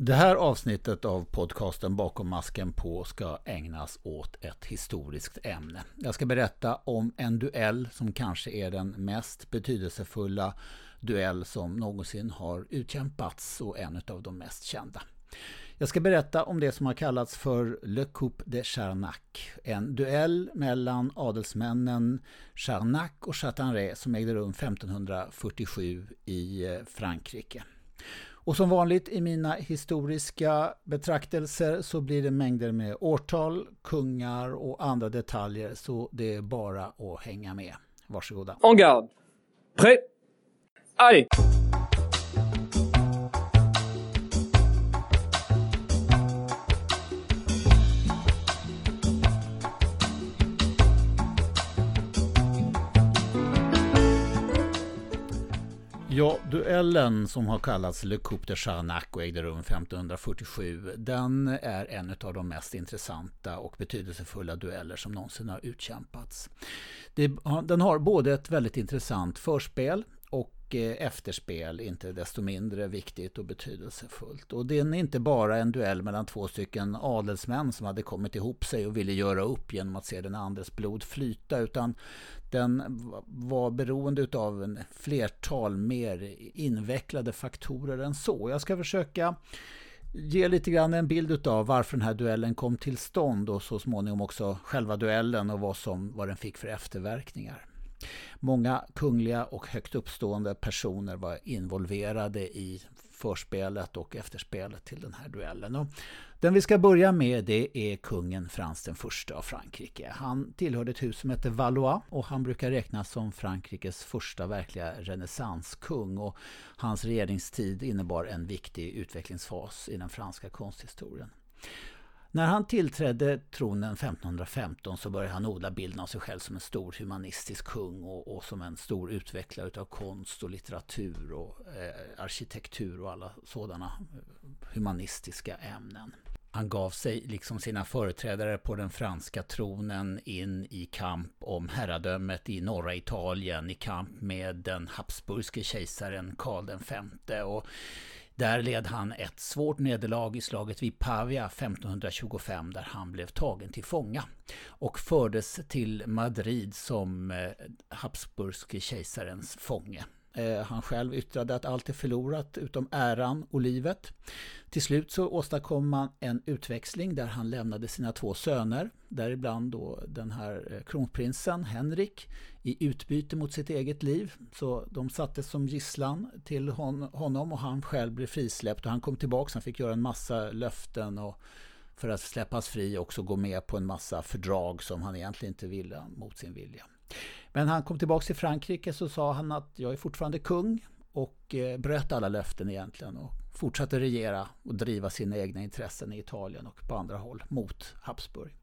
Det här avsnittet av podcasten Bakom masken på ska ägnas åt ett historiskt ämne. Jag ska berätta om en duell som kanske är den mest betydelsefulla duell som någonsin har utkämpats och en av de mest kända. Jag ska berätta om det som har kallats för Le Coupe de Charnac. En duell mellan adelsmännen Charnac och Chatanré som ägde rum 1547 i eh, Frankrike. Och som vanligt i mina historiska betraktelser så blir det mängder med årtal, kungar och andra detaljer så det är bara att hänga med. Varsågoda. En garde. Prêt. Allez Ja, duellen som har kallats Le Coupe de Charnac och ägde rum 1547, den är en av de mest intressanta och betydelsefulla dueller som någonsin har utkämpats. den har både ett väldigt intressant förspel och eh, efterspel inte desto mindre viktigt och betydelsefullt. Och det är inte bara en duell mellan två stycken adelsmän som hade kommit ihop sig och ville göra upp genom att se den andres blod flyta utan den var beroende av en flertal mer invecklade faktorer än så. Jag ska försöka ge lite grann en bild av varför den här duellen kom till stånd och så småningom också själva duellen och vad, som, vad den fick för efterverkningar. Många kungliga och högt uppstående personer var involverade i förspelet och efterspelet till den här duellen. Och den vi ska börja med det är kungen Frans den första av Frankrike. Han tillhörde ett hus som heter Valois och han brukar räknas som Frankrikes första verkliga renässanskung. Och hans regeringstid innebar en viktig utvecklingsfas i den franska konsthistorien. När han tillträdde tronen 1515 så började han odla bilden av sig själv som en stor humanistisk kung och, och som en stor utvecklare av konst och litteratur och eh, arkitektur och alla sådana eh, humanistiska ämnen. Han gav sig, liksom sina företrädare på den franska tronen, in i kamp om herradömet i norra Italien, i kamp med den habsburgske kejsaren Karl V. Och där led han ett svårt nederlag i slaget vid Pavia 1525 där han blev tagen till fånga och fördes till Madrid som eh, Habsburgske kejsarens fånge. Eh, han själv yttrade att allt är förlorat utom äran och livet. Till slut så åstadkom man en utväxling där han lämnade sina två söner, däribland då den här eh, kronprinsen Henrik, i utbyte mot sitt eget liv. Så de sattes som gisslan till honom och han själv blev frisläppt och han kom tillbaka. Han fick göra en massa löften och för att släppas fri också gå med på en massa fördrag som han egentligen inte ville mot sin vilja. Men han kom tillbaka till Frankrike så sa han att jag är fortfarande kung och eh, bröt alla löften egentligen och fortsatte regera och driva sina egna intressen i Italien och på andra håll mot Habsburg.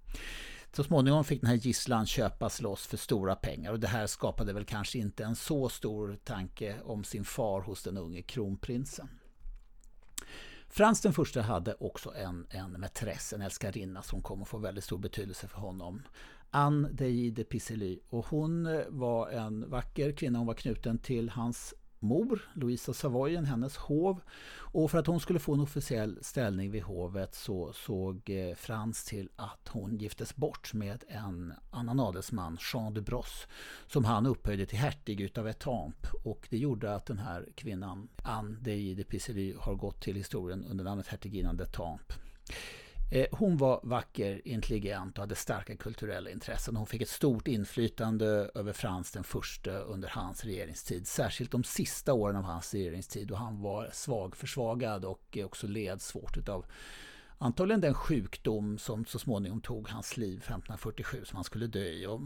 Så småningom fick den här gisslan köpas loss för stora pengar och det här skapade väl kanske inte en så stor tanke om sin far hos den unge kronprinsen. Frans den första hade också en, en mätress, en älskarinna som kom att få väldigt stor betydelse för honom. Anne Dei de Pissely Och hon eh, var en vacker kvinna. Hon var knuten till hans mor, Louisa Savoyen, hennes hov. Och för att hon skulle få en officiell ställning vid hovet så såg eh, Frans till att hon giftes bort med en annan adelsman, Jean de Brosse, som han upphöjde till hertig utav Etampes. Och det gjorde att den här kvinnan, Anne de Pissely har gått till historien under namnet hertiginnan d'Etampes. Eh, hon var vacker, intelligent och hade starka kulturella intressen. Hon fick ett stort inflytande över Frans den första under hans regeringstid. Särskilt de sista åren av hans regeringstid då han var svag, försvagad och också led svårt av antagligen den sjukdom som så småningom tog hans liv 1547 som han skulle dö i. Och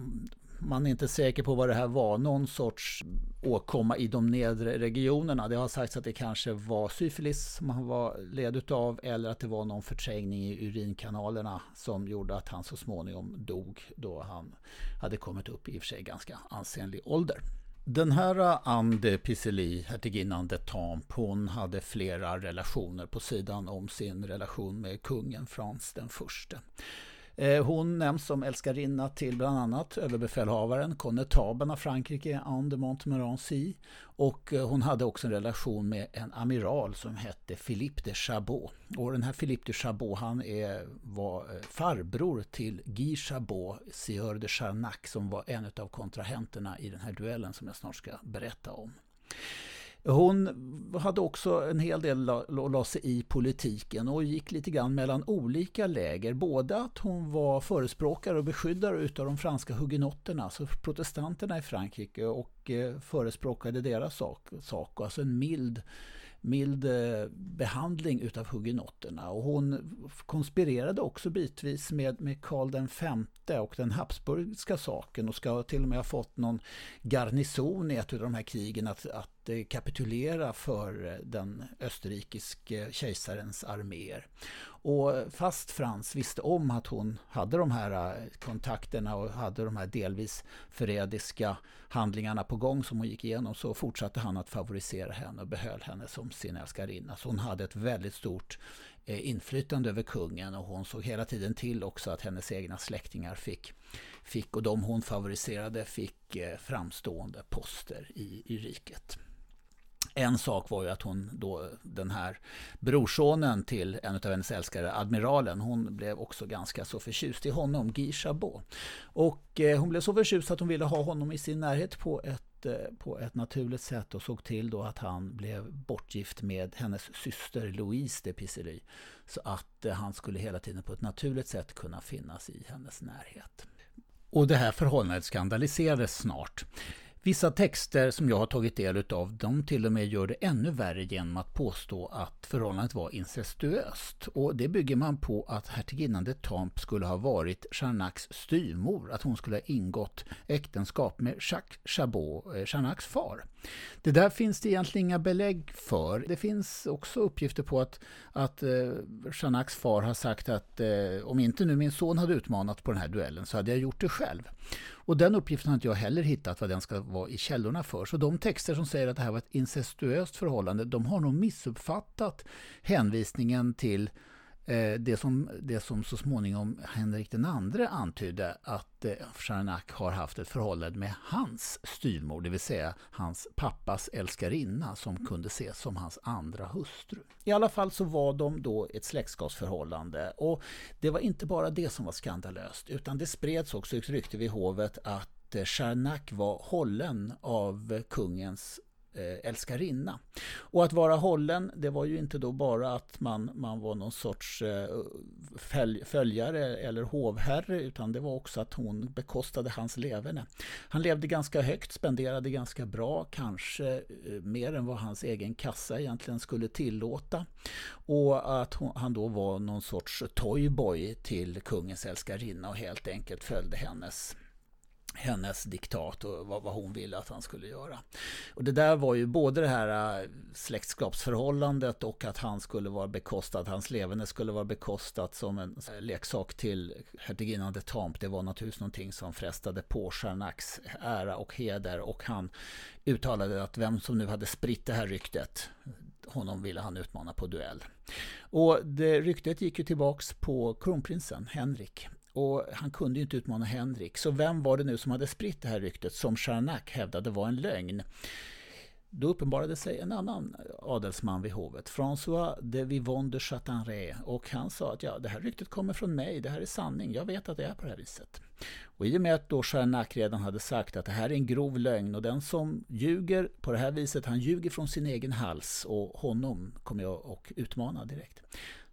man är inte säker på vad det här var. Någon sorts åkomma i de nedre regionerna. Det har sagts att det kanske var syfilis som han var led av eller att det var någon förträngning i urinkanalerna som gjorde att han så småningom dog då han hade kommit upp i och för sig ganska ansenlig ålder. Den här Anne de Pisely, hertiginnan de Tamp, hon hade flera relationer på sidan om sin relation med kungen Frans den förste. Eh, hon nämns som älskarinna till bland annat överbefälhavaren, konnetabeln av Frankrike, Anne de Montmorency. Och eh, hon hade också en relation med en amiral som hette Philippe de Chabot. Och den här Philippe de Chabot han är, var eh, farbror till Guy Chabot, sieur de Charnac, som var en av kontrahenterna i den här duellen som jag snart ska berätta om. Hon hade också en hel del att la sig i politiken och gick lite grann mellan olika läger. Både att hon var förespråkare och beskyddare utav de franska hugenotterna, alltså protestanterna i Frankrike och eh, förespråkade deras sak, sak alltså en mild mild eh, behandling utav hugenotterna. Och hon konspirerade också bitvis med, med Karl V och den habsburgska saken och ska till och med ha fått någon garnison i ett av de här krigen att, att Eh, kapitulera för eh, den österrikiske kejsarens arméer. Och fast Frans visste om att hon hade de här eh, kontakterna och hade de här delvis förrädiska handlingarna på gång som hon gick igenom så fortsatte han att favorisera henne och behöll henne som sin älskarinna. Så hon hade ett väldigt stort inflytande över kungen och hon såg hela tiden till också att hennes egna släktingar fick, fick och de hon favoriserade fick framstående poster i, i riket. En sak var ju att hon då, den här brorsonen till en av hennes älskare, admiralen, hon blev också ganska så förtjust i honom, Guy Chabot. Och eh, hon blev så förtjust att hon ville ha honom i sin närhet på ett, eh, på ett naturligt sätt och såg till då att han blev bortgift med hennes syster Louise de Pissery. Så att eh, han skulle hela tiden på ett naturligt sätt kunna finnas i hennes närhet. Och det här förhållandet skandaliserades snart. Vissa texter som jag har tagit del av, de till och med gör det ännu värre genom att påstå att förhållandet var incestuöst. Och det bygger man på att hertiginnan de Tamp skulle ha varit Charnacs styvmor, att hon skulle ha ingått äktenskap med Jacques Chabot, eh, Charnacs far. Det där finns det egentligen inga belägg för. Det finns också uppgifter på att, att eh, Shanaks far har sagt att eh, om inte nu min son hade utmanat på den här duellen så hade jag gjort det själv. Och den uppgiften har inte jag heller hittat vad den ska vara i källorna för. Så de texter som säger att det här var ett incestuöst förhållande, de har nog missuppfattat hänvisningen till Eh, det, som, det som så småningom Henrik den andre antydde att eh, Charnac har haft ett förhållande med hans styvmor, det vill säga hans pappas älskarinna som kunde ses som hans andra hustru. I alla fall så var de då ett släktskapsförhållande och det var inte bara det som var skandalöst utan det spreds också ett rykte vid hovet att eh, Charnac var hållen av kungens Eh, älskarinna. Och att vara hållen, det var ju inte då bara att man, man var någon sorts eh, följ, följare eller hovherre, utan det var också att hon bekostade hans leverne. Han levde ganska högt, spenderade ganska bra, kanske eh, mer än vad hans egen kassa egentligen skulle tillåta. Och att hon, han då var någon sorts toyboy till kungens älskarinna och helt enkelt följde hennes hennes diktat och vad, vad, hon ville att han skulle göra. Och det där var ju både det här äh, släktskapsförhållandet och att han skulle vara bekostad, hans levande skulle vara bekostat som en äh, leksak till hertiginnan de Tamp. Det var naturligtvis någonting som frestade på Charnacs ära och heder och han uttalade att vem som nu hade spritt det här ryktet honom ville han utmana på duell. Och det ryktet gick ju tillbaks på kronprinsen Henrik och han kunde ju inte utmana Henrik. Så vem var det nu som hade spritt det här ryktet som Charnac hävdade var en lögn? Då uppenbarade sig en annan adelsman vid hovet, François de Vivon de Chatanré. Och han sa att ja, det här ryktet kommer från mig, det här är sanning, jag vet att det är på det här viset. Och i och med att då Charnac redan hade sagt att det här är en grov lögn och den som ljuger på det här viset, han ljuger från sin egen hals och honom kommer jag att utmana direkt.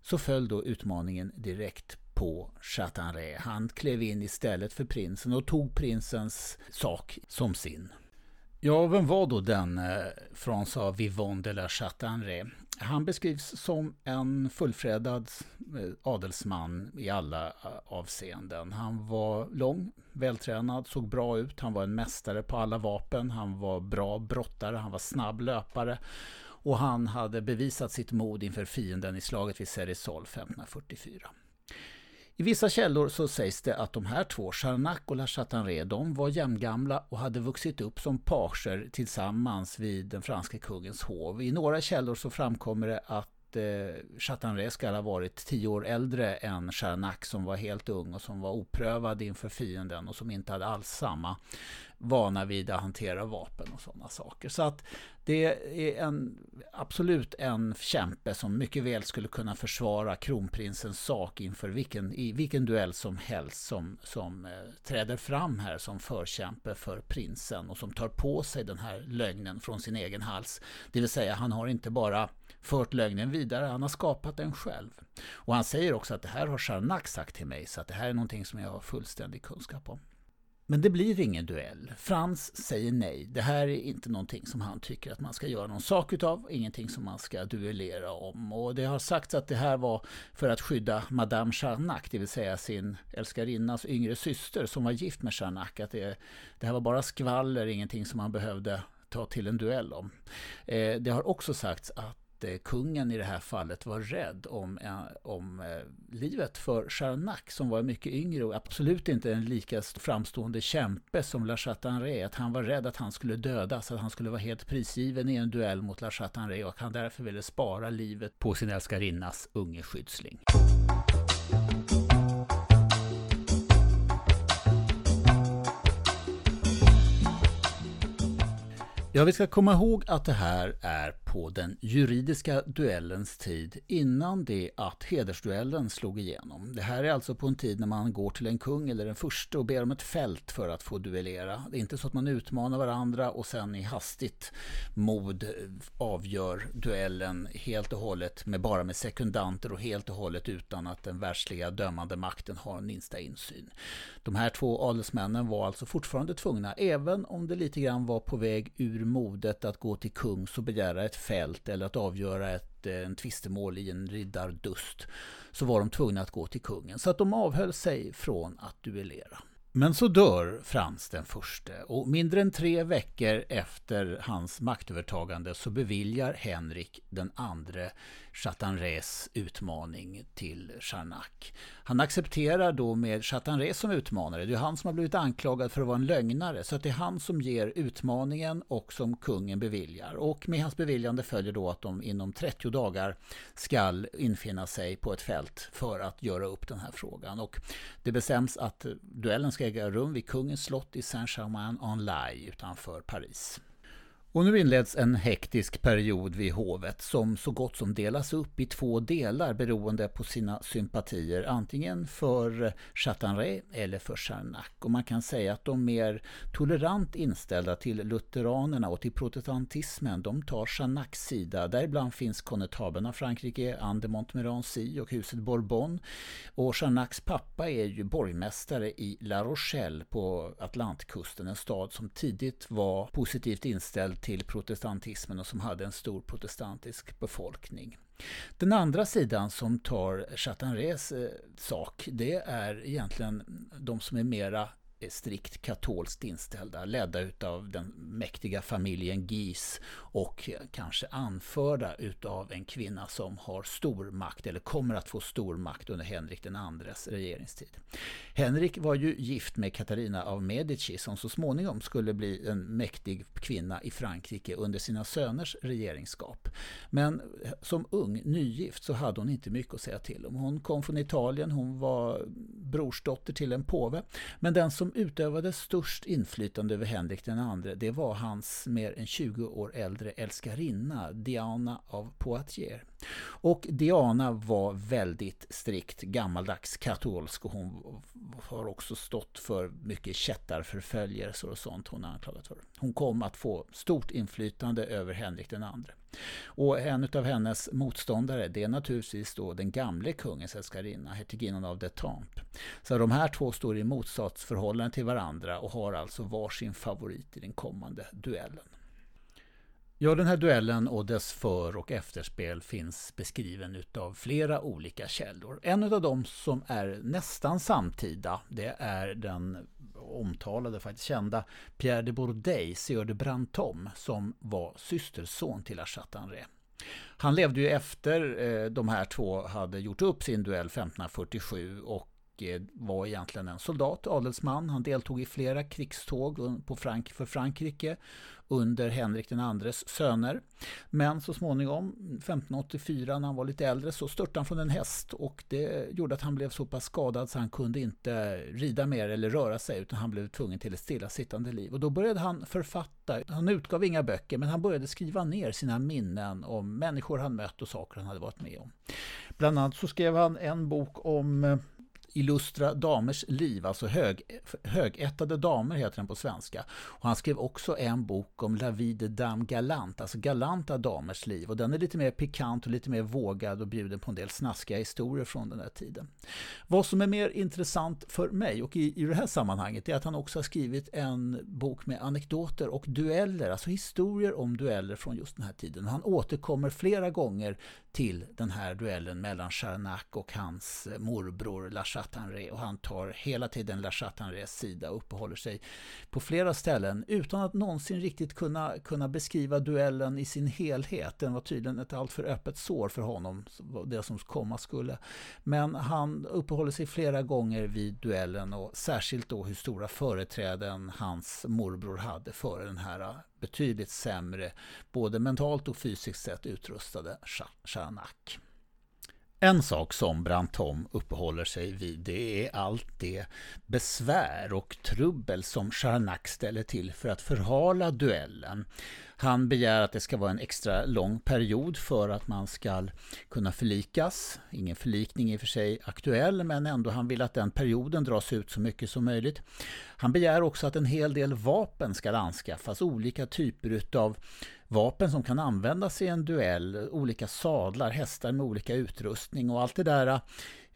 Så föll då utmaningen direkt på Chatanré. Han klev in istället för prinsen och tog prinsens sak som sin. Ja, vem var då den eh, François Vivon de la Chatanré? Han beskrivs som en fullfredad eh, adelsman i alla eh, avseenden. Han var lång, vältränad, såg bra ut, han var en mästare på alla vapen, han var bra brottare, han var snabb löpare och han hade bevisat sitt mod inför fienden i slaget vid Cerisol 1544. I vissa källor så sägs det att de här två, Charnac och La Chatanré, de var jämngamla och hade vuxit upp som pager tillsammans vid den franske kungens hov. I några källor så framkommer det att eh, Chatanré ska ha varit tio år äldre än Charnac som var helt ung och som var oprövad inför fienden och som inte hade alls samma vana vid att hantera vapen och sådana saker. Så att det är en, absolut en kämpe som mycket väl skulle kunna försvara kronprinsens sak inför vilken, i vilken duell som helst som, som eh, träder fram här som förkämpe för prinsen och som tar på sig den här lögnen från sin egen hals. Det vill säga, han har inte bara fört lögnen vidare, han har skapat den själv. Och han säger också att det här har Charnac sagt till mig, så att det här är någonting som jag har fullständig kunskap om. Men det blir ingen duell. Frans säger nej. Det här är inte någonting som han tycker att man ska göra någon sak utav. Ingenting som man ska duellera om. Och det har sagts att det här var för att skydda Madame Charnac, det vill säga sin älskarinnas yngre syster som var gift med Charnac. Att det, det här var bara skvaller, ingenting som man behövde ta till en duell om. Eh, det har också sagts att att kungen i det här fallet var rädd om, eh, om eh, livet för Charnac som var mycket yngre och absolut inte en lika framstående kämpe som La Chatanré. Att han var rädd att han skulle dödas, att han skulle vara helt prisgiven i en duell mot La Chatanré och att han därför ville spara livet på sin älskarinnas unge skyddsling. Ja, vi ska komma ihåg att det här är på den juridiska duellens tid innan det att hedersduellen slog igenom. Det här är alltså på en tid när man går till en kung eller en furste och ber om ett fält för att få duellera. Det är inte så att man utmanar varandra och sen i hastigt mod avgör duellen helt och hållet med bara med sekundanter och helt och hållet utan att den världsliga dömande makten har minsta insyn. De här två adelsmännen var alltså fortfarande tvungna, även om det lite grann var på väg ur modet att gå till kungs och begära ett fält eller att avgöra ett eh, en tvistemål i en riddardust så var de tvungna att gå till kungen. Så att de avhöll sig från att duellera. Men så dör Frans den förste och mindre än tre veckor efter hans maktövertagande så beviljar Henrik den andre Chatanrés utmaning till Charnac. Han accepterar då med Chatanré som utmanare. Det är han som har blivit anklagad för att vara en lögnare. Så det är han som ger utmaningen och som kungen beviljar. Och med hans beviljande följer då att de inom 30 dagar skall infinna sig på ett fält för att göra upp den här frågan. Och det bestäms att duellen ska äga rum vid kungens slott i Saint-Germain-en-Laye utanför Paris. Och nu inleds en hektisk period vid hovet som så gott som delas upp i två delar beroende på sina sympatier, antingen för Chatanré eller för Charnac. Och man kan säga att de mer tolerant inställda till lutheranerna och till protestantismen, de tar Charnacs sida. Däribland finns konnetabeln av Frankrike, Anne de Montmorency och huset Bourbon. Och Charnacs pappa är ju borgmästare i La Rochelle på Atlantkusten, en stad som tidigt var positivt inställd till protestantismen och som hade en stor protestantisk befolkning. Den andra sidan som tar Chatanrés eh, sak, det är egentligen de som är mera Eh, strikt katolskt inställda, ledda utav den mäktiga familjen Gis och kanske anförda utav en kvinna som har stor makt, eller kommer att få stor makt under Henrik den andres regeringstid. Henrik var ju gift med Katarina av Medici som så småningom skulle bli en mäktig kvinna i Frankrike under sina söners regeringskap. Men som ung, nygift, så hade hon inte mycket att säga till om. Hon kom från Italien, hon var brorsdotter till en påve. Men den som som utövade störst inflytande över Henrik den andre, det var hans mer än 20 år äldre älskarinna Diana av Poitiers. Och Diana var väldigt strikt gammaldags katolsk och hon har också stått för mycket kättarförföljelser och sånt hon är anklagad för. Hon kom att få stort inflytande över Henrik den andre. Och en av hennes motståndare det är naturligtvis då den gamle kungens älskarinna, hertiginnan av Detamp. Så de här två står i motsatsförhållande till varandra och har alltså varsin favorit i den kommande duellen. Ja, den här duellen och dess för och efterspel finns beskriven utav flera olika källor. En av dem som är nästan samtida, det är den omtalade, faktiskt kända Pierre de Bourdeille, Sieur de Brantôme, som var systerson till La Han levde ju efter eh, de här två hade gjort upp sin duell 1547 och och eh, var egentligen en soldat, adelsman. Han deltog i flera krigståg på Frank för Frankrike under Henrik den andres söner. Men så småningom, 1584 när han var lite äldre, så störtade han från en häst och det gjorde att han blev så pass skadad så han kunde inte rida mer eller röra sig utan han blev tvungen till ett stillasittande liv. Och då började han författa. Han utgav inga böcker men han började skriva ner sina minnen om människor han mött och saker han hade varit med om. Bland annat så skrev han en bok om eh, illustra damers liv, alltså hög, högättade damer heter den på svenska. Och han skrev också en bok om La vie de dame galant, alltså galanta damers liv. Och den är lite mer pikant och lite mer vågad och bjuder på en del snaskiga historier från den här tiden. Vad som är mer intressant för mig och i, i det här sammanhanget är att han också har skrivit en bok med anekdoter och dueller, alltså historier om dueller från just den här tiden. Han återkommer flera gånger till den här duellen mellan Charnac och hans morbror La Chatanré och han tar hela tiden La Chatanrés sida och uppehåller sig på flera ställen utan att någonsin riktigt kunna, kunna beskriva duellen i sin helhet. Den var tydligen ett alltför öppet sår för honom, det som komma skulle. Men han uppehåller sig flera gånger vid duellen och särskilt då hur stora företräden hans morbror hade före den här betydligt sämre, både mentalt och fysiskt sett utrustade Charnak. En sak som Brantom uppehåller sig vid det är allt det besvär och trubbel som Charnak ställer till för att förhala duellen. Han begär att det ska vara en extra lång period för att man ska kunna förlikas. Ingen förlikning i och för sig aktuell, men ändå han vill att den perioden dras ut så mycket som möjligt. Han begär också att en hel del vapen ska anskaffas, olika typer av vapen som kan användas i en duell, olika sadlar, hästar med olika utrustning och allt det där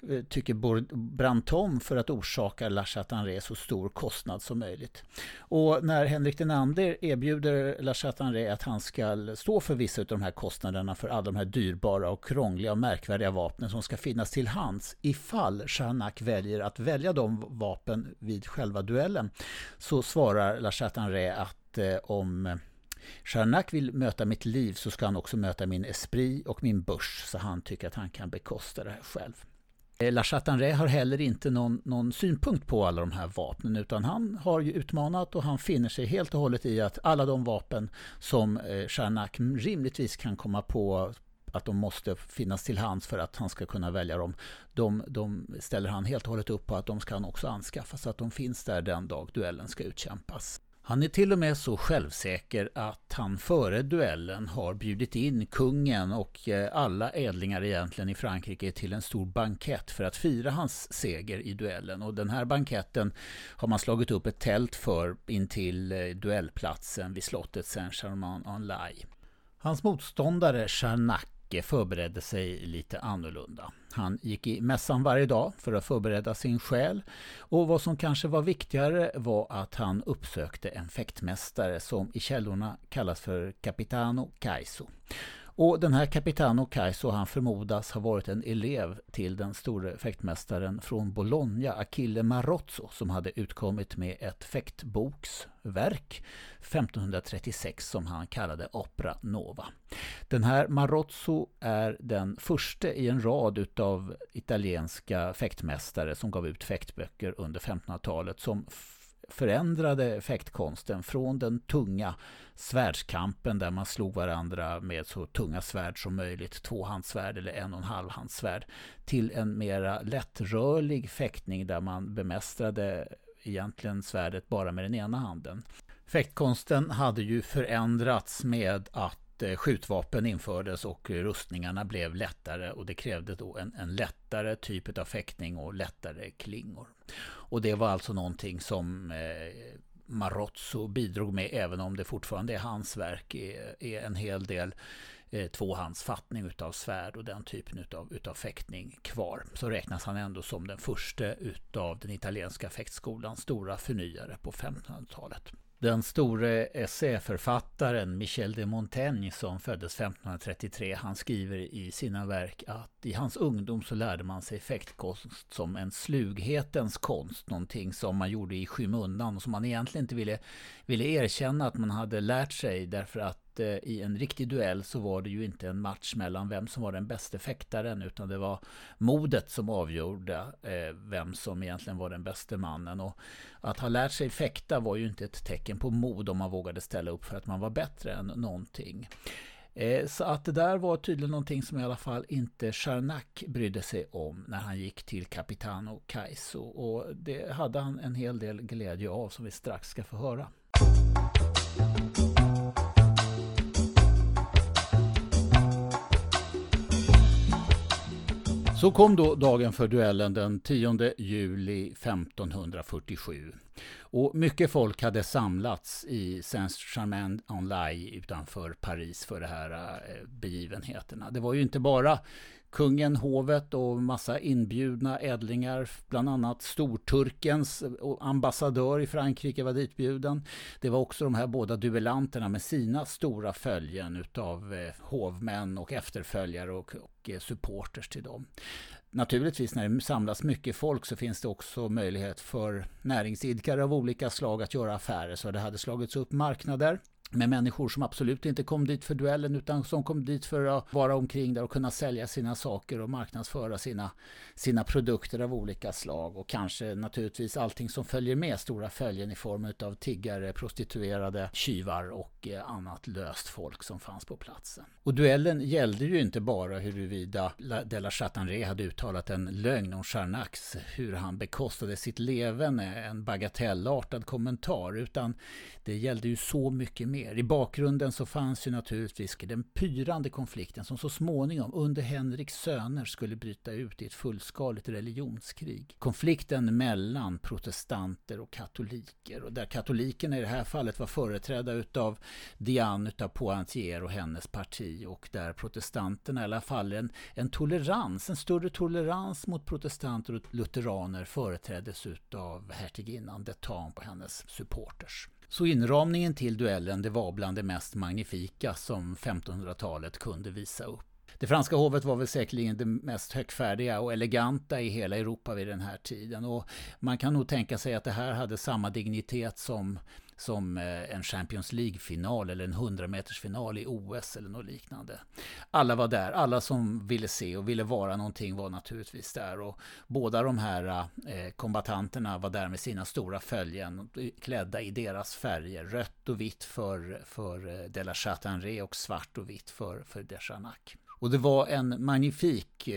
Eh, tycker Brantom för att orsaka La Chatanré så stor kostnad som möjligt. Och när Henrik Denander erbjuder La Chatanré att han ska stå för vissa av de här kostnaderna för alla de här dyrbara och krångliga och märkvärdiga vapnen som ska finnas till hands ifall Charnac väljer att välja de vapen vid själva duellen så svarar La Chatanré att eh, om Charnac vill möta mitt liv så ska han också möta min esprit och min börs så han tycker att han kan bekosta det här själv. Eh, La Chatanré har heller inte någon, någon, synpunkt på alla de här vapnen utan han har ju utmanat och han finner sig helt och hållet i att alla de vapen som eh, Charnak rimligtvis kan komma på att de måste finnas till hands för att han ska kunna välja dem. De, de ställer han helt och hållet upp på att de ska han också anskaffa så att de finns där den dag duellen ska utkämpas. Han är till och med så självsäker att han före duellen har bjudit in kungen och eh, alla ädlingar egentligen i Frankrike till en stor bankett för att fira hans seger i duellen. Och den här banketten har man slagit upp ett tält för intill eh, duellplatsen vid slottet Saint-Germain-en-Laye. Hans motståndare Charnac Micke förberedde sig lite annorlunda. Han gick i mässan varje dag för att förbereda sin själ och vad som kanske var viktigare var att han uppsökte en fäktmästare som i källorna kallas för Capitano Caiso. Och den här Capitano Caiso han förmodas ha varit en elev till den store fäktmästaren från Bologna, Achille Marozzo, som hade utkommit med ett fäktboksverk 1536 som han kallade Opera Nova. Den här Marozzo är den första i en rad utav italienska fäktmästare som gav ut fäktböcker under 1500-talet som förändrade fäktkonsten från den tunga svärdskampen där man slog varandra med så tunga svärd som möjligt, tvåhandssvärd eller en och en halvhandssvärd, till en mera lättrörlig fäktning där man bemästrade egentligen svärdet bara med den ena handen. Fäktkonsten hade ju förändrats med att eh, skjutvapen infördes och rustningarna blev lättare och det krävde då en, en lättare typ av fäktning och lättare klingor. Och det var alltså någonting som eh, Marozzo bidrog med även om det fortfarande är hans verk är, är en hel del eh, tvåhandsfattning utav svärd och den typen utav, utav fäktning kvar. Så räknas han ändå som den första utav den italienska fäktskolans stora förnyare på 1500-talet. Den store essäförfattaren Michel de Montaigne som föddes 1533, han skriver i sina verk att i hans ungdom så lärde man sig fäktkonst som en slughetens konst, någonting som man gjorde i skymundan och som man egentligen inte ville, ville erkänna att man hade lärt sig därför att att i en riktig duell så var det ju inte en match mellan vem som var den bästa fäktaren utan det var modet som avgjorde eh, vem som egentligen var den bästa mannen. Och att ha lärt sig fäkta var ju inte ett tecken på mod om man vågade ställa upp för att man var bättre än någonting. Eh, så att det där var tydligen någonting som i alla fall inte Charnak brydde sig om när han gick till Capitano Kaiso. Och det hade han en hel del glädje av som vi strax ska få höra. Så kom då dagen för duellen den 10 juli 1547. Och mycket folk hade samlats i Saint-Germain-en-Laye utanför Paris för de här eh, begivenheterna. Det var ju inte bara kungen, hovet och massa inbjudna ädlingar, bland annat storturkens ambassadör i Frankrike var ditbjuden. Det var också de här båda duellanterna med sina stora följen utav eh, hovmän och efterföljare och, och eh, supporters till dem. Naturligtvis när det samlas mycket folk så finns det också möjlighet för näringsidkare av olika slag att göra affärer. Så det hade slagits upp marknader med människor som absolut inte kom dit för duellen utan som kom dit för att vara omkring där och kunna sälja sina saker och marknadsföra sina, sina produkter av olika slag och kanske naturligtvis allting som följer med stora följen i form av tiggare, prostituerade, tjuvar och eh, annat löst folk som fanns på platsen. Och duellen gällde ju inte bara huruvida de la Chatanré hade uttalat en lögn om Charnax, hur han bekostade sitt leverne, en bagatellartad kommentar, utan det gällde ju så mycket mer ner. I bakgrunden så fanns ju naturligtvis den pyrande konflikten som så småningom under Henriks söner skulle bryta ut i ett fullskaligt religionskrig. Konflikten mellan protestanter och katoliker och där katolikerna i det här fallet var företrädda utav Diane utav Poitiers och hennes parti och där protestanterna i alla fall en, en tolerans, en större tolerans mot protestanter och lutheraner företräddes utav hertiginnan de Tam och hennes supporters. Så inramningen till duellen det var bland det mest magnifika som 1500-talet kunde visa upp. Det franska hovet var väl säkerligen det mest högfärdiga och eleganta i hela Europa vid den här tiden. Och man kan nog tänka sig att det här hade samma dignitet som som eh, en Champions League-final eller en 100-metersfinal i OS eller något liknande. Alla var där, alla som ville se och ville vara någonting var naturligtvis där. Och båda de här eh, kombatanterna var där med sina stora följen, klädda i deras färger. Rött och vitt för, för eh, de la Chatanré och svart och vitt för, för Deschanac. Och det var en magnifik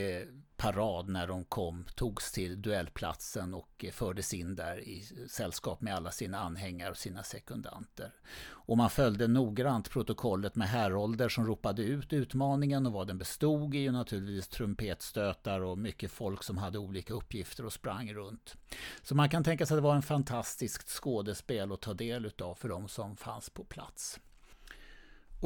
parad när de kom, togs till duellplatsen och eh, fördes in där i sällskap med alla sina anhängare och sina sekundanter. Och man följde noggrant protokollet med härolder som ropade ut utmaningen och vad den bestod i och naturligtvis trumpetstötar och mycket folk som hade olika uppgifter och sprang runt. Så man kan tänka sig att det var en fantastiskt skådespel att ta del utav för de som fanns på plats.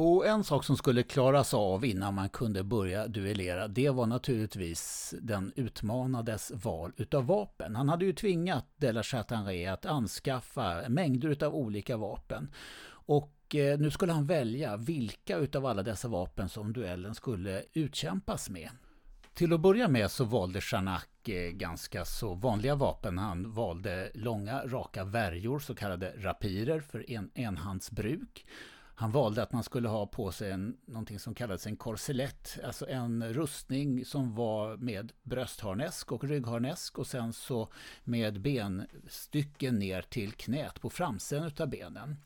Och en sak som skulle klaras av innan man kunde börja duellera, det var naturligtvis den utmanades val utav vapen. Han hade ju tvingat de la Chatanré att anskaffa mängder utav olika vapen. Och eh, nu skulle han välja vilka utav alla dessa vapen som duellen skulle utkämpas med. Till att börja med så valde Chanak eh, ganska så vanliga vapen. Han valde långa raka värjor, så kallade rapirer för en, enhandsbruk. Han valde att man skulle ha på sig en, någonting som kallades en korselett, alltså en rustning som var med bröstharnesk och ryggharnesk och sen så med benstycken ner till knät på framsidan av benen.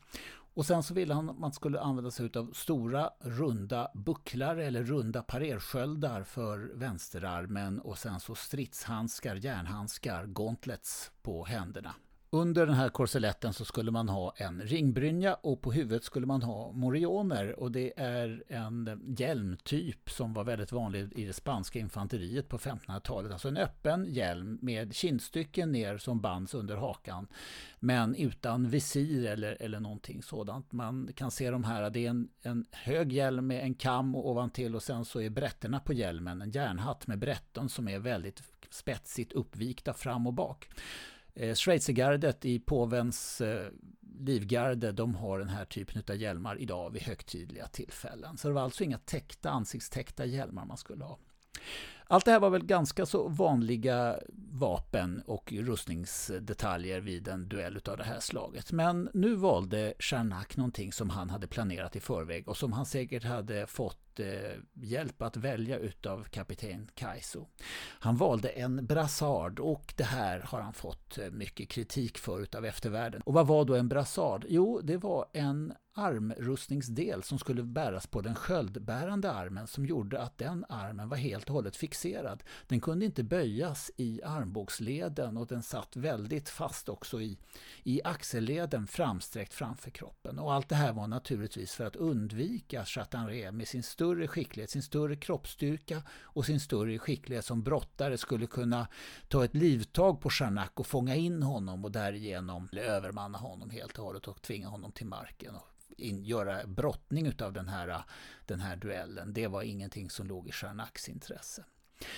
Och sen så ville han att man skulle använda sig av stora runda bucklar eller runda parersköldar för vänsterarmen och sen så stridshandskar, järnhandskar, gauntlets på händerna. Under den här korseletten så skulle man ha en ringbrynja och på huvudet skulle man ha morioner och det är en hjälmtyp som var väldigt vanlig i det spanska infanteriet på 1500-talet. Alltså en öppen hjälm med kindstycken ner som bands under hakan men utan visir eller, eller någonting sådant. Man kan se de här, det är en, en hög hjälm med en kam ovantill och sen så är brätterna på hjälmen en järnhatt med brätten som är väldigt spetsigt uppvikta fram och bak. Eh, Schweizergardet i påvens eh, livgarde, de har den här typen av hjälmar idag vid högtidliga tillfällen. Så det var alltså inga täckta, ansiktstäckta hjälmar man skulle ha. Allt det här var väl ganska så vanliga vapen och rustningsdetaljer vid en duell av det här slaget. Men nu valde Charnac någonting som han hade planerat i förväg och som han säkert hade fått Eh, hjälp att välja utav kapten Kaiso. Han valde en brassard och det här har han fått eh, mycket kritik för utav eftervärlden. Och vad var då en brassard? Jo, det var en armrustningsdel som skulle bäras på den sköldbärande armen som gjorde att den armen var helt och hållet fixerad. Den kunde inte böjas i armbågsleden och den satt väldigt fast också i, i axelleden framsträckt framför kroppen. Och allt det här var naturligtvis för att undvika Chatanré med sin större skicklighet, sin större kroppsstyrka och sin större skicklighet som brottare skulle kunna ta ett livtag på Charnac och fånga in honom och därigenom övermanna honom helt och hållet och tvinga honom till marken in, göra brottning av den här, den här duellen. Det var ingenting som låg i Charnacs intresse.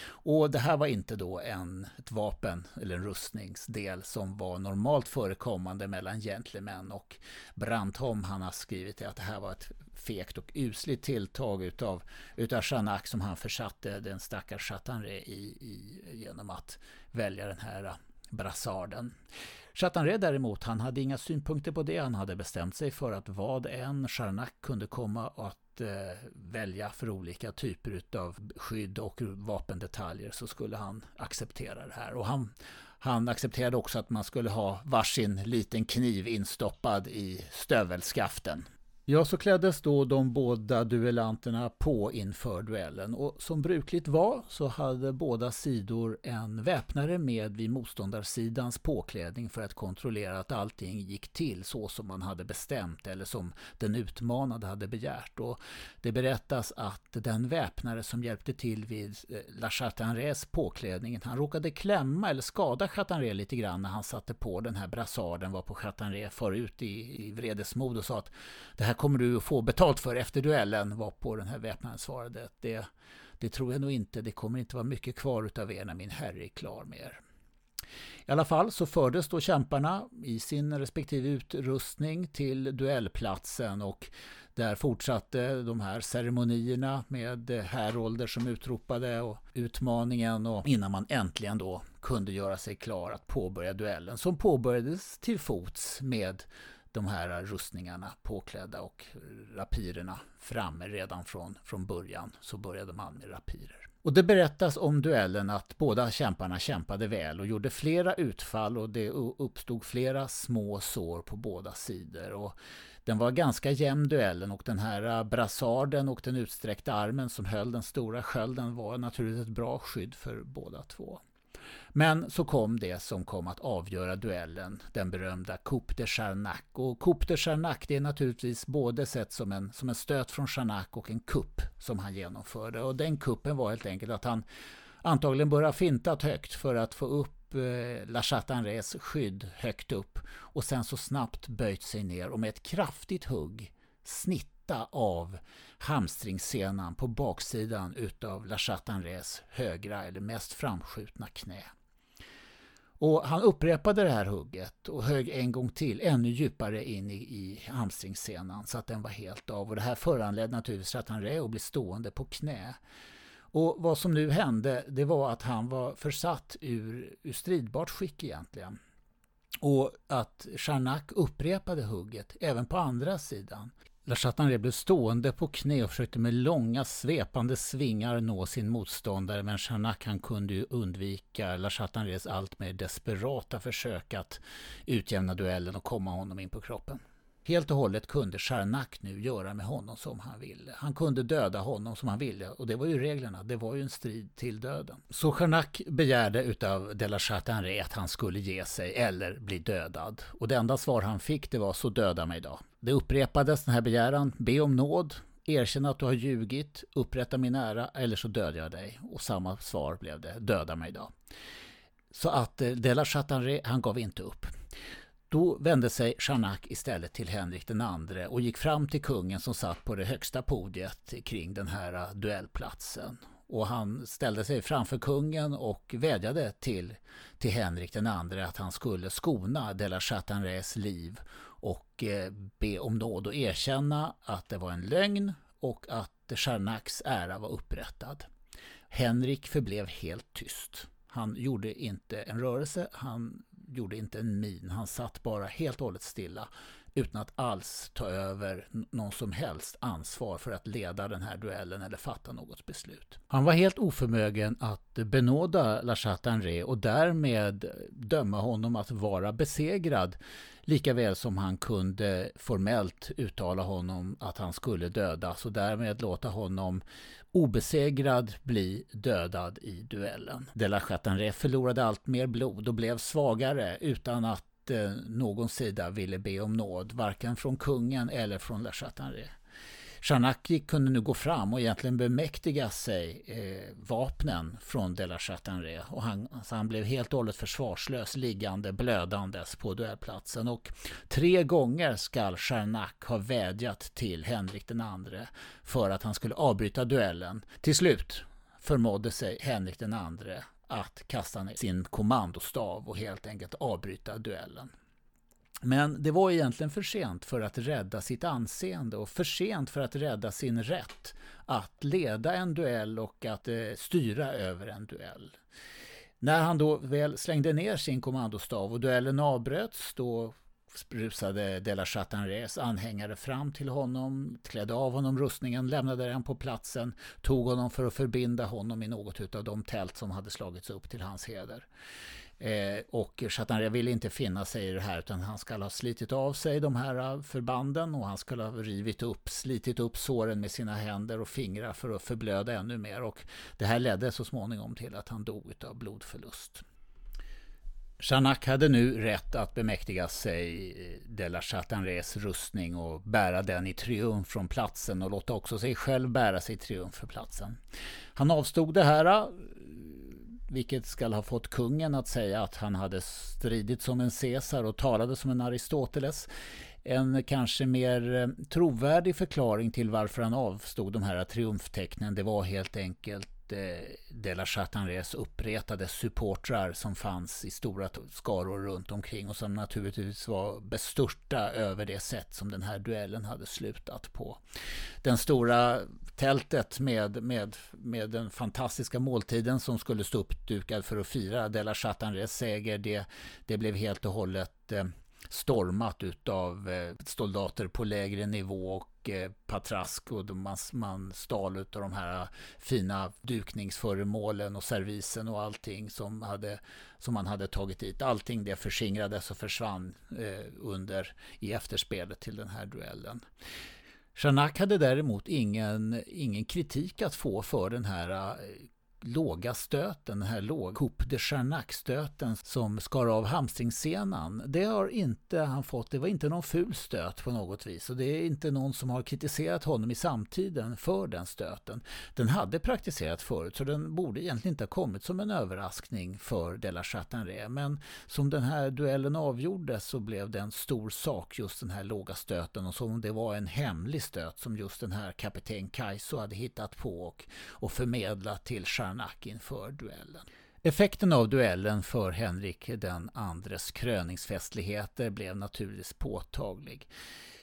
Och det här var inte då en, ett vapen eller en rustningsdel som var normalt förekommande mellan gentlemän och Brantholm han har skrivit att det här var ett fegt och usligt tilltag utav, utav Chanak som han försatte den stackars Chatanré i, i, genom att välja den här äh, brassarden. Chatanré däremot, han hade inga synpunkter på det. Han hade bestämt sig för att vad än Charnac kunde komma att eh, välja för olika typer av skydd och vapendetaljer så skulle han acceptera det här. Och han, han accepterade också att man skulle ha varsin liten kniv instoppad i stövelskaften. Ja, så kläddes då de båda duellanterna på inför duellen och som brukligt var så hade båda sidor en väpnare med vid motståndarsidans påklädning för att kontrollera att allting gick till så som man hade bestämt eller som den utmanade hade begärt. Och det berättas att den väpnare som hjälpte till vid eh, La Chatanrés påklädning, han råkade klämma eller skada Chatanré lite grann när han satte på den här brassarden var på Chatanré förut i, i vredesmod och sa att det här kommer du att få betalt för efter duellen, var på den här väpnaren svarade. Det, det tror jag nog inte, det kommer inte vara mycket kvar utav er när min herre är klar med er. I alla fall så fördes då kämparna i sin respektive utrustning till duellplatsen och där fortsatte de här ceremonierna med härolder som utropade och utmaningen och innan man äntligen då kunde göra sig klar att påbörja duellen som påbörjades till fots med de här rustningarna påklädda och rapirerna framme redan från, från början så började man med rapirer. Och det berättas om duellen att båda kämparna kämpade väl och gjorde flera utfall och det uppstod flera små sår på båda sidor. Och den var ganska jämn duellen och den här brassarden och den utsträckta armen som höll den stora skölden var naturligtvis ett bra skydd för båda två. Men så kom det som kom att avgöra duellen, den berömda Coupe de Charnac. Och Coupe de Charnac det är naturligtvis både sett som en, som en stöt från Charnac och en kupp som han genomförde. Och den kuppen var helt enkelt att han antagligen började fintat högt för att få upp eh, La Chatanres skydd högt upp och sen så snabbt böjt sig ner och med ett kraftigt hugg snitta av hamstringssenan på baksidan utav La Chatanrés högra eller mest framskjutna knä. Och han upprepade det här hugget och högg en gång till ännu djupare in i, i hamstringssenan så att den var helt av. Och det här föranledde naturligtvis att bli stående på knä. Och vad som nu hände det var att han var försatt ur, ur stridbart skick egentligen. Och att Charnac upprepade hugget även på andra sidan. La Chatanré blev stående på knä och försökte med långa svepande svingar nå sin motståndare men Chanak han kunde ju undvika La Chatanrés allt mer desperata försök att utjämna duellen och komma honom in på kroppen. Helt och hållet kunde Charnac nu göra med honom som han ville. Han kunde döda honom som han ville och det var ju reglerna. Det var ju en strid till döden. Så Charnac begärde utav de la Chatanré att han skulle ge sig eller bli dödad. Och det enda svar han fick det var så döda mig då. Det upprepades den här begäran. Be om nåd. Erkänn att du har ljugit. Upprätta min ära eller så dödar jag dig. Och samma svar blev det. Döda mig då. Så att eh, de la Chatanré, han gav inte upp. Då vände sig Charnac istället till Henrik den andre och gick fram till kungen som satt på det högsta podiet kring den här äh, duellplatsen. Och han ställde sig framför kungen och vädjade till, till Henrik den andre att han skulle skona de la Chatanrés liv och äh, be om nåd och erkänna att det var en lögn och att Charnacs ära var upprättad. Henrik förblev helt tyst. Han gjorde inte en rörelse, han gjorde inte en min. Han satt bara helt och hållet stilla utan att alls ta över någon som helst ansvar för att leda den här duellen eller fatta något beslut. Han var helt oförmögen att benåda Lachat Henry och därmed döma honom att vara besegrad lika väl som han kunde formellt uttala honom att han skulle dödas och därmed låta honom obesegrad bli dödad i duellen. De la Chatanré förlorade allt mer blod och blev svagare utan att eh, någon sida ville be om nåd, varken från kungen eller från La Chatanré. Charnacki kunde nu gå fram och egentligen bemäktiga sig eh, vapnen från de la Chatanré och han, så han blev helt och hållet försvarslös liggande blödandes på duellplatsen och tre gånger skall Charnac ha vädjat till Henrik den andre för att han skulle avbryta duellen. Till slut förmådde sig Henrik den andre att kasta ner sin kommandostav och helt enkelt avbryta duellen. Men det var egentligen för sent för att rädda sitt anseende och för sent för att rädda sin rätt att leda en duell och att eh, styra över en duell. När han då väl slängde ner sin kommandostav och duellen avbröts då rusade de la Chatanres anhängare fram till honom, klädde av honom rustningen, lämnade den på platsen, tog honom för att förbinda honom i något av de tält som hade slagits upp till hans heder. Eh, och Chatanré ville inte finna sig i det här utan han ska ha slitit av sig de här eh, förbanden och han skulle ha rivit upp, slitit upp såren med sina händer och fingrar för att förblöda ännu mer och det här ledde så småningom till att han dog av blodförlust. Chanak hade nu rätt att bemäktiga sig eh, de la Chatanrés rustning och bära den i triumf från platsen och låta också sig själv bära sig i triumf för platsen. Han avstod det här, eh, vilket skall ha fått kungen att säga att han hade stridit som en Caesar och talade som en Aristoteles. En kanske mer eh, trovärdig förklaring till varför han avstod de här triumftecknen, det var helt enkelt Eh, de la Chatanres uppretade supportrar som fanns i stora skaror runt omkring och som naturligtvis var bestörta över det sätt som den här duellen hade slutat på. Den stora tältet med, med, med den fantastiska måltiden som skulle stå uppdukad för att fira de la Chatanres seger, det, det blev helt och hållet eh, stormat utav eh, soldater på lägre nivå och mycket patrask och man, man stal utav de här fina dukningsföremålen och servisen och allting som, hade, som man hade tagit dit. Allting det förskingrades och försvann eh, under i efterspelet till den här duellen. Chanak hade däremot ingen, ingen kritik att få för den här eh, låga stöten, den här låg Coupe de Charnac-stöten som skar av hamstringssenan. Det har inte han fått, det var inte någon ful stöt på något vis. Och det är inte någon som har kritiserat honom i samtiden för den stöten. Den hade praktiserat förut så den borde egentligen inte ha kommit som en överraskning för de la Chatanré men som den här duellen avgjordes så blev det en stor sak just den här låga stöten. Och som om det var en hemlig stöt som just den här kapten Kaiso hade hittat på och, och förmedlat till Charnac. Karnak inför duellen. Effekten av duellen för Henrik den andres kröningsfestligheter blev naturligtvis påtaglig.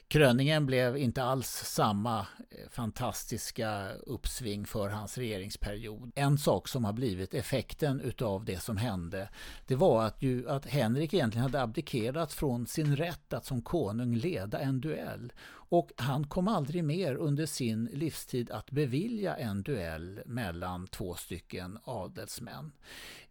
Kröningen blev inte alls samma eh, fantastiska uppsving för hans regeringsperiod. En sak som har blivit effekten utav det som hände det var att, ju, att Henrik egentligen hade abdikerat från sin rätt att som konung leda en duell och han kom aldrig mer under sin livstid att bevilja en duell mellan två stycken adelsmän.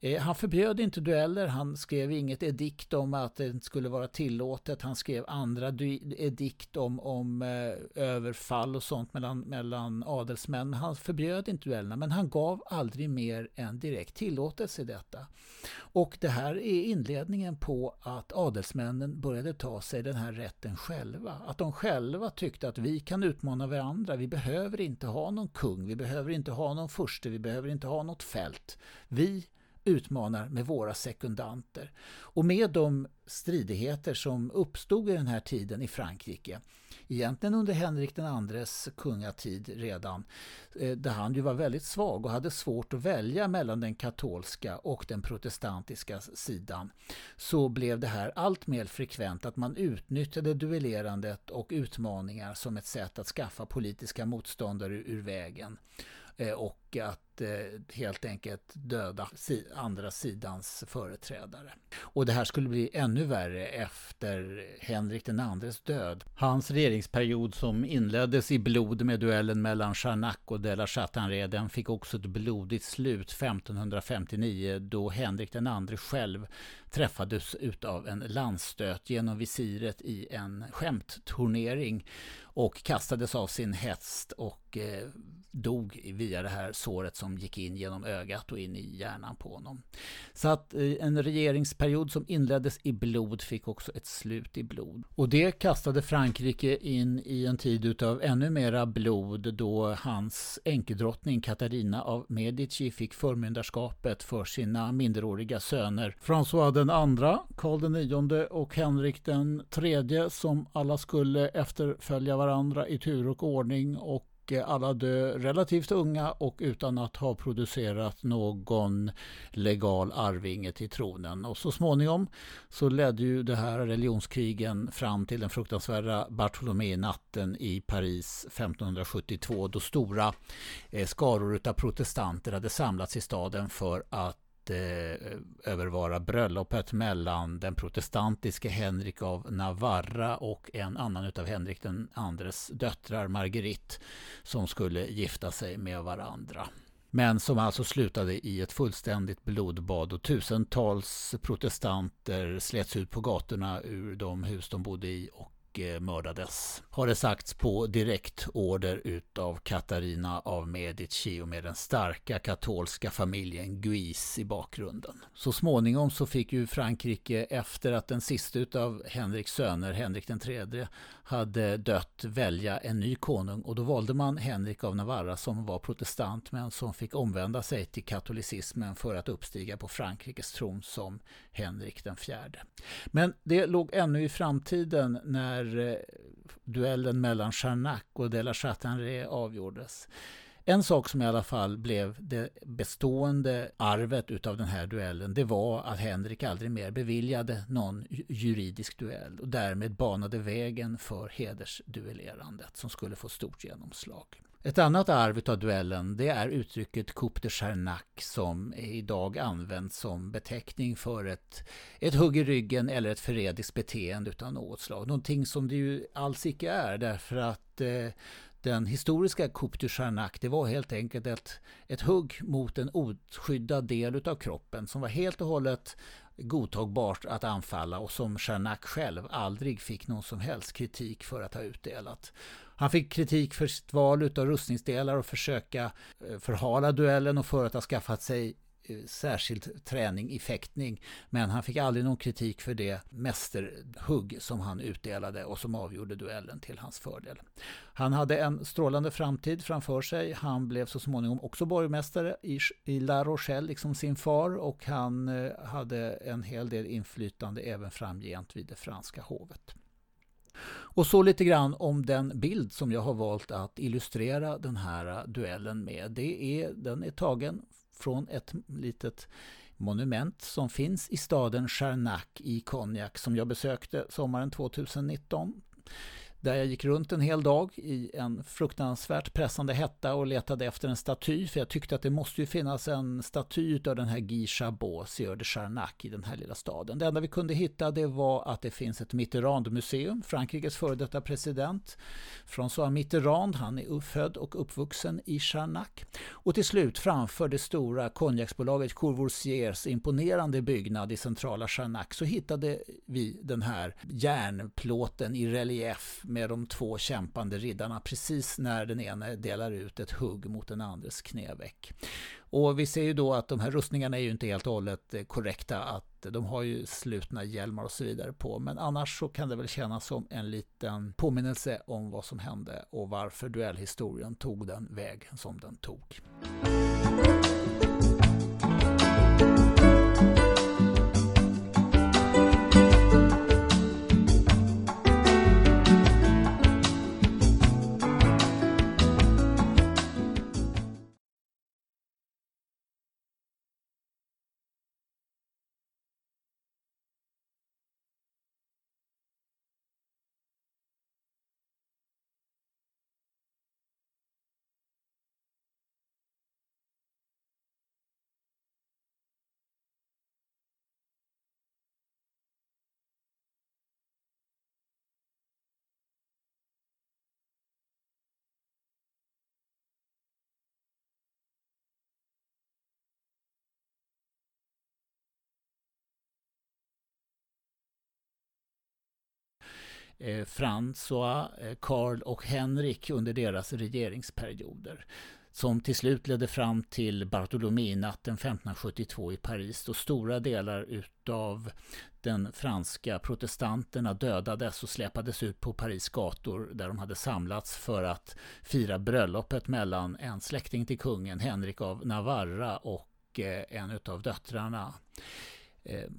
Eh, han förbjöd inte dueller, han skrev inget edikt om att det inte skulle vara tillåtet. Han skrev andra edikt om, om eh, överfall och sånt mellan, mellan adelsmän. Han förbjöd inte duellerna, men han gav aldrig mer än direkt tillåtelse i detta. Och det här är inledningen på att adelsmännen började ta sig den här rätten själva. Att de själva tyckte att vi kan utmana varandra. Vi behöver inte ha någon kung, vi behöver inte ha någon furste, vi behöver inte ha något fält. Vi utmanar med våra sekundanter. Och med de stridigheter som uppstod i den här tiden i Frankrike, egentligen under Henrik den andres kungatid redan, eh, där han ju var väldigt svag och hade svårt att välja mellan den katolska och den protestantiska sidan, så blev det här allt mer frekvent att man utnyttjade duellerandet och utmaningar som ett sätt att skaffa politiska motståndare ur vägen eh, och att eh, helt enkelt döda andra sidans företrädare. Och det här skulle bli ännu värre efter Henrik den andres död. Hans regeringsperiod som inleddes i blod med duellen mellan Charnac och de la Chatanrée, fick också ett blodigt slut 1559 då Henrik den andre själv träffades utav en landstöt genom visiret i en skämtturnering och kastades av sin häst och eh, dog via det här såret som gick in genom ögat och in i hjärnan på honom. Så att eh, en regeringsperiod som inleddes i blod fick också ett slut i blod. Och det kastade Frankrike in i en tid utav ännu mera blod då hans enkedrottning Katarina av Medici fick förmyndarskapet för sina minderåriga söner François den andra, Karl den nionde och Henrik den tredje som alla skulle efterfölja varandra i tur och ordning och alla dö relativt unga och utan att ha producerat någon legal arvinge till tronen. Och så småningom så ledde ju det här religionskrigen fram till den fruktansvärda Bartholomé-natten i Paris 1572 då stora eh, skaror av protestanter hade samlats i staden för att Eh, övervara bröllopet mellan den protestantiske Henrik av Navarra och en annan utav Henrik den andres döttrar, Marguerite, som skulle gifta sig med varandra. Men som alltså slutade i ett fullständigt blodbad och tusentals protestanter slets ut på gatorna ur de hus de bodde i och och eh, mördades. Har det sagts på direkt order utav Katarina av Medici och med den starka katolska familjen Guise i bakgrunden. Så småningom så fick ju Frankrike efter att den sista utav Henriks söner, Henrik den tredje, hade dött välja en ny konung och då valde man Henrik av Navarra som var protestant men som fick omvända sig till katolicismen för att uppstiga på Frankrikes tron som Henrik den fjärde. Men det låg ännu i framtiden när eh, duellen mellan Charnac och de la Chatanrée avgjordes. En sak som i alla fall blev det bestående arvet utav den här duellen det var att Henrik aldrig mer beviljade någon juridisk duell och därmed banade vägen för hedersduellerandet som skulle få stort genomslag. Ett annat arv av duellen det är uttrycket coup de Charnac som idag används som beteckning för ett, ett hugg i ryggen eller ett förrädiskt beteende utan något slag. Någonting som det ju alls icke är därför att eh, den historiska coup de Charnac det var helt enkelt ett, ett hugg mot en oskyddad del av kroppen som var helt och hållet godtagbart att anfalla och som Charnac själv aldrig fick någon som helst kritik för att ha utdelat. Han fick kritik för sitt val av rustningsdelar och försöka eh, förhala duellen och för att ha skaffat sig Eh, särskild träning i fäktning. Men han fick aldrig någon kritik för det mästerhugg som han utdelade och som avgjorde duellen till hans fördel. Han hade en strålande framtid framför sig. Han blev så småningom också borgmästare i, i La Rochelle, liksom sin far. Och han eh, hade en hel del inflytande även framgent vid det franska hovet. Och så lite grann om den bild som jag har valt att illustrera den här duellen med. Det är, den är tagen från ett litet monument som finns i staden Charnak i Konjak som jag besökte sommaren 2019 där jag gick runt en hel dag i en fruktansvärt pressande hetta och letade efter en staty för jag tyckte att det måste ju finnas en staty av den här Guy Chabot, Sieur de Charnac i den här lilla staden. Det enda vi kunde hitta det var att det finns ett Mitterrand-museum, Frankrikes före detta president. François Mitterrand, han är född och uppvuxen i Charnac. Och till slut framför det stora konjaksbolaget Courvoisiers imponerande byggnad i centrala Charnac så hittade vi den här järnplåten i relief med de två kämpande riddarna precis när den ene delar ut ett hugg mot den andres knäveck. Och vi ser ju då att de här rustningarna är ju inte helt och hållet eh, korrekta, att de har ju slutna hjälmar och så vidare på, men annars så kan det väl kännas som en liten påminnelse om vad som hände och varför duellhistorien tog den väg som den tog. Eh, François, eh, Karl och Henrik under deras regeringsperioder som till slut ledde fram till Bartholomé-natten 1572 i Paris då stora delar utav den franska protestanterna dödades och släpades ut på Paris gator där de hade samlats för att fira bröllopet mellan en släkting till kungen, Henrik av Navarra och eh, en utav döttrarna. Eh,